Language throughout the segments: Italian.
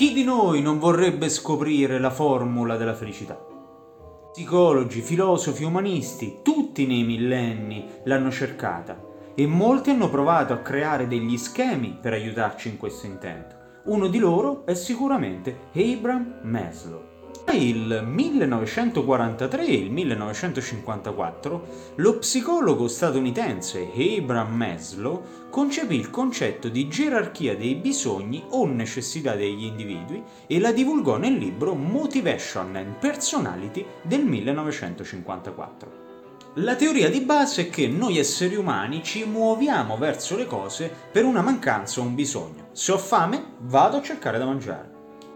Chi di noi non vorrebbe scoprire la formula della felicità? Psicologi, filosofi, umanisti, tutti nei millenni l'hanno cercata e molti hanno provato a creare degli schemi per aiutarci in questo intento. Uno di loro è sicuramente Abraham Maslow. Il 1943 e il 1954 lo psicologo statunitense Abraham Maslow concepì il concetto di gerarchia dei bisogni o necessità degli individui e la divulgò nel libro Motivation and Personality del 1954. La teoria di base è che noi esseri umani ci muoviamo verso le cose per una mancanza o un bisogno. Se ho fame, vado a cercare da mangiare.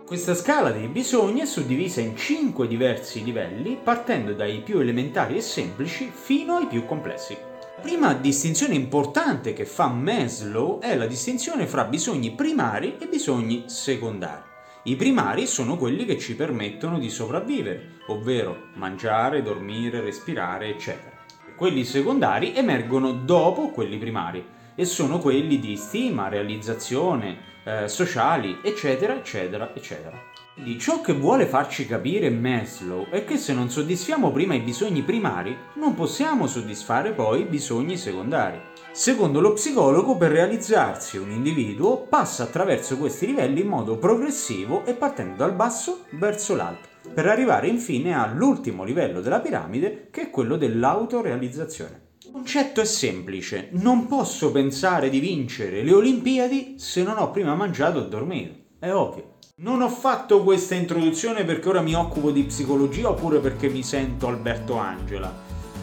Questa scala dei bisogni è suddivisa in 5 diversi livelli, partendo dai più elementari e semplici fino ai più complessi. La prima distinzione importante che fa Maslow è la distinzione fra bisogni primari e bisogni secondari. I primari sono quelli che ci permettono di sopravvivere, ovvero mangiare, dormire, respirare, eccetera. Quelli secondari emergono dopo quelli primari e sono quelli di stima, realizzazione, eh, sociali, eccetera, eccetera, eccetera. Quindi ciò che vuole farci capire Maslow è che se non soddisfiamo prima i bisogni primari, non possiamo soddisfare poi i bisogni secondari. Secondo lo psicologo, per realizzarsi un individuo passa attraverso questi livelli in modo progressivo e partendo dal basso verso l'alto, per arrivare infine all'ultimo livello della piramide, che è quello dell'autorealizzazione. Il concetto è semplice, non posso pensare di vincere le Olimpiadi se non ho prima mangiato e dormito, è ovvio. Non ho fatto questa introduzione perché ora mi occupo di psicologia oppure perché mi sento Alberto Angela.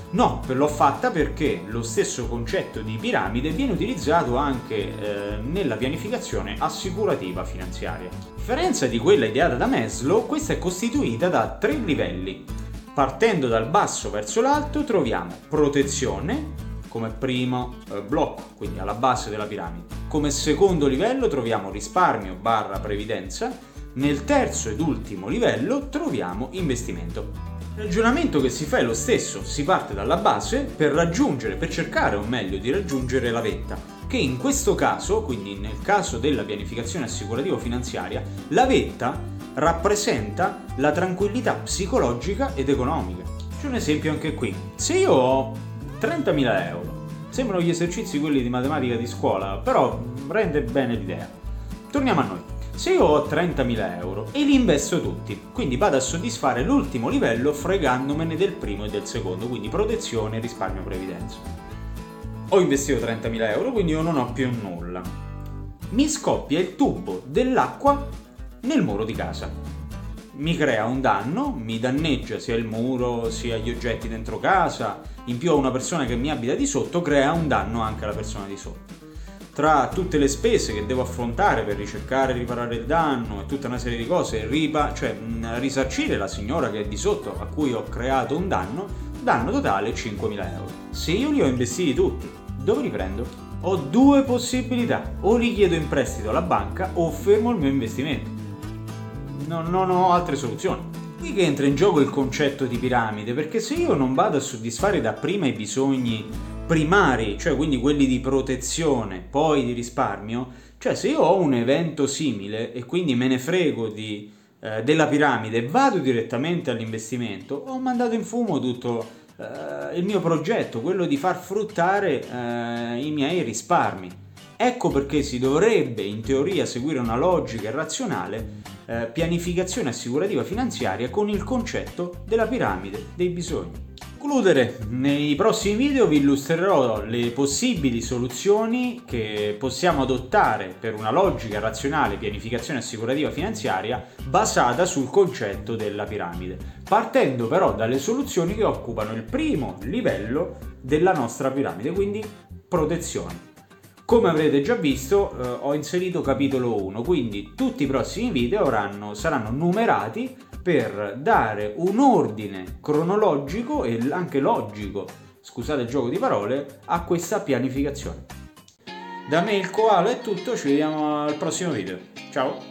No, l'ho fatta perché lo stesso concetto di piramide viene utilizzato anche eh, nella pianificazione assicurativa finanziaria. A differenza di quella ideata da Maslow, questa è costituita da tre livelli. Partendo dal basso verso l'alto troviamo protezione come primo eh, blocco, quindi alla base della piramide. Come secondo livello troviamo risparmio barra previdenza. Nel terzo ed ultimo livello troviamo investimento. Il ragionamento che si fa è lo stesso, si parte dalla base per raggiungere, per cercare o meglio di raggiungere la vetta, che in questo caso, quindi nel caso della pianificazione assicurativo-finanziaria, la vetta rappresenta la tranquillità psicologica ed economica. C'è un esempio anche qui. Se io ho 30.000 euro, sembrano gli esercizi quelli di matematica di scuola, però rende bene l'idea. Torniamo a noi. Se io ho 30.000 euro e li investo tutti, quindi vado a soddisfare l'ultimo livello fregandomene del primo e del secondo, quindi protezione, risparmio, previdenza. Ho investito 30.000 euro, quindi io non ho più nulla. Mi scoppia il tubo dell'acqua nel muro di casa. Mi crea un danno, mi danneggia sia il muro sia gli oggetti dentro casa, in più a una persona che mi abita di sotto crea un danno anche alla persona di sotto. Tra tutte le spese che devo affrontare per ricercare e riparare il danno e tutta una serie di cose, ripa, cioè risarcire la signora che è di sotto a cui ho creato un danno, danno totale 5.000 euro. Se io li ho investiti tutti, dove li prendo? Ho due possibilità, o li chiedo in prestito alla banca o fermo il mio investimento non, non ho altre soluzioni. Qui che entra in gioco il concetto di piramide, perché se io non vado a soddisfare dapprima i bisogni primari, cioè quindi quelli di protezione, poi di risparmio, cioè se io ho un evento simile e quindi me ne frego di, eh, della piramide e vado direttamente all'investimento, ho mandato in fumo tutto eh, il mio progetto, quello di far fruttare eh, i miei risparmi. Ecco perché si dovrebbe in teoria seguire una logica razionale eh, pianificazione assicurativa finanziaria con il concetto della piramide dei bisogni. Concludere, nei prossimi video vi illustrerò le possibili soluzioni che possiamo adottare per una logica razionale pianificazione assicurativa finanziaria basata sul concetto della piramide, partendo però dalle soluzioni che occupano il primo livello della nostra piramide, quindi protezione. Come avrete già visto eh, ho inserito capitolo 1, quindi tutti i prossimi video avranno, saranno numerati per dare un ordine cronologico e anche logico, scusate il gioco di parole, a questa pianificazione. Da me il koala è tutto, ci vediamo al prossimo video. Ciao!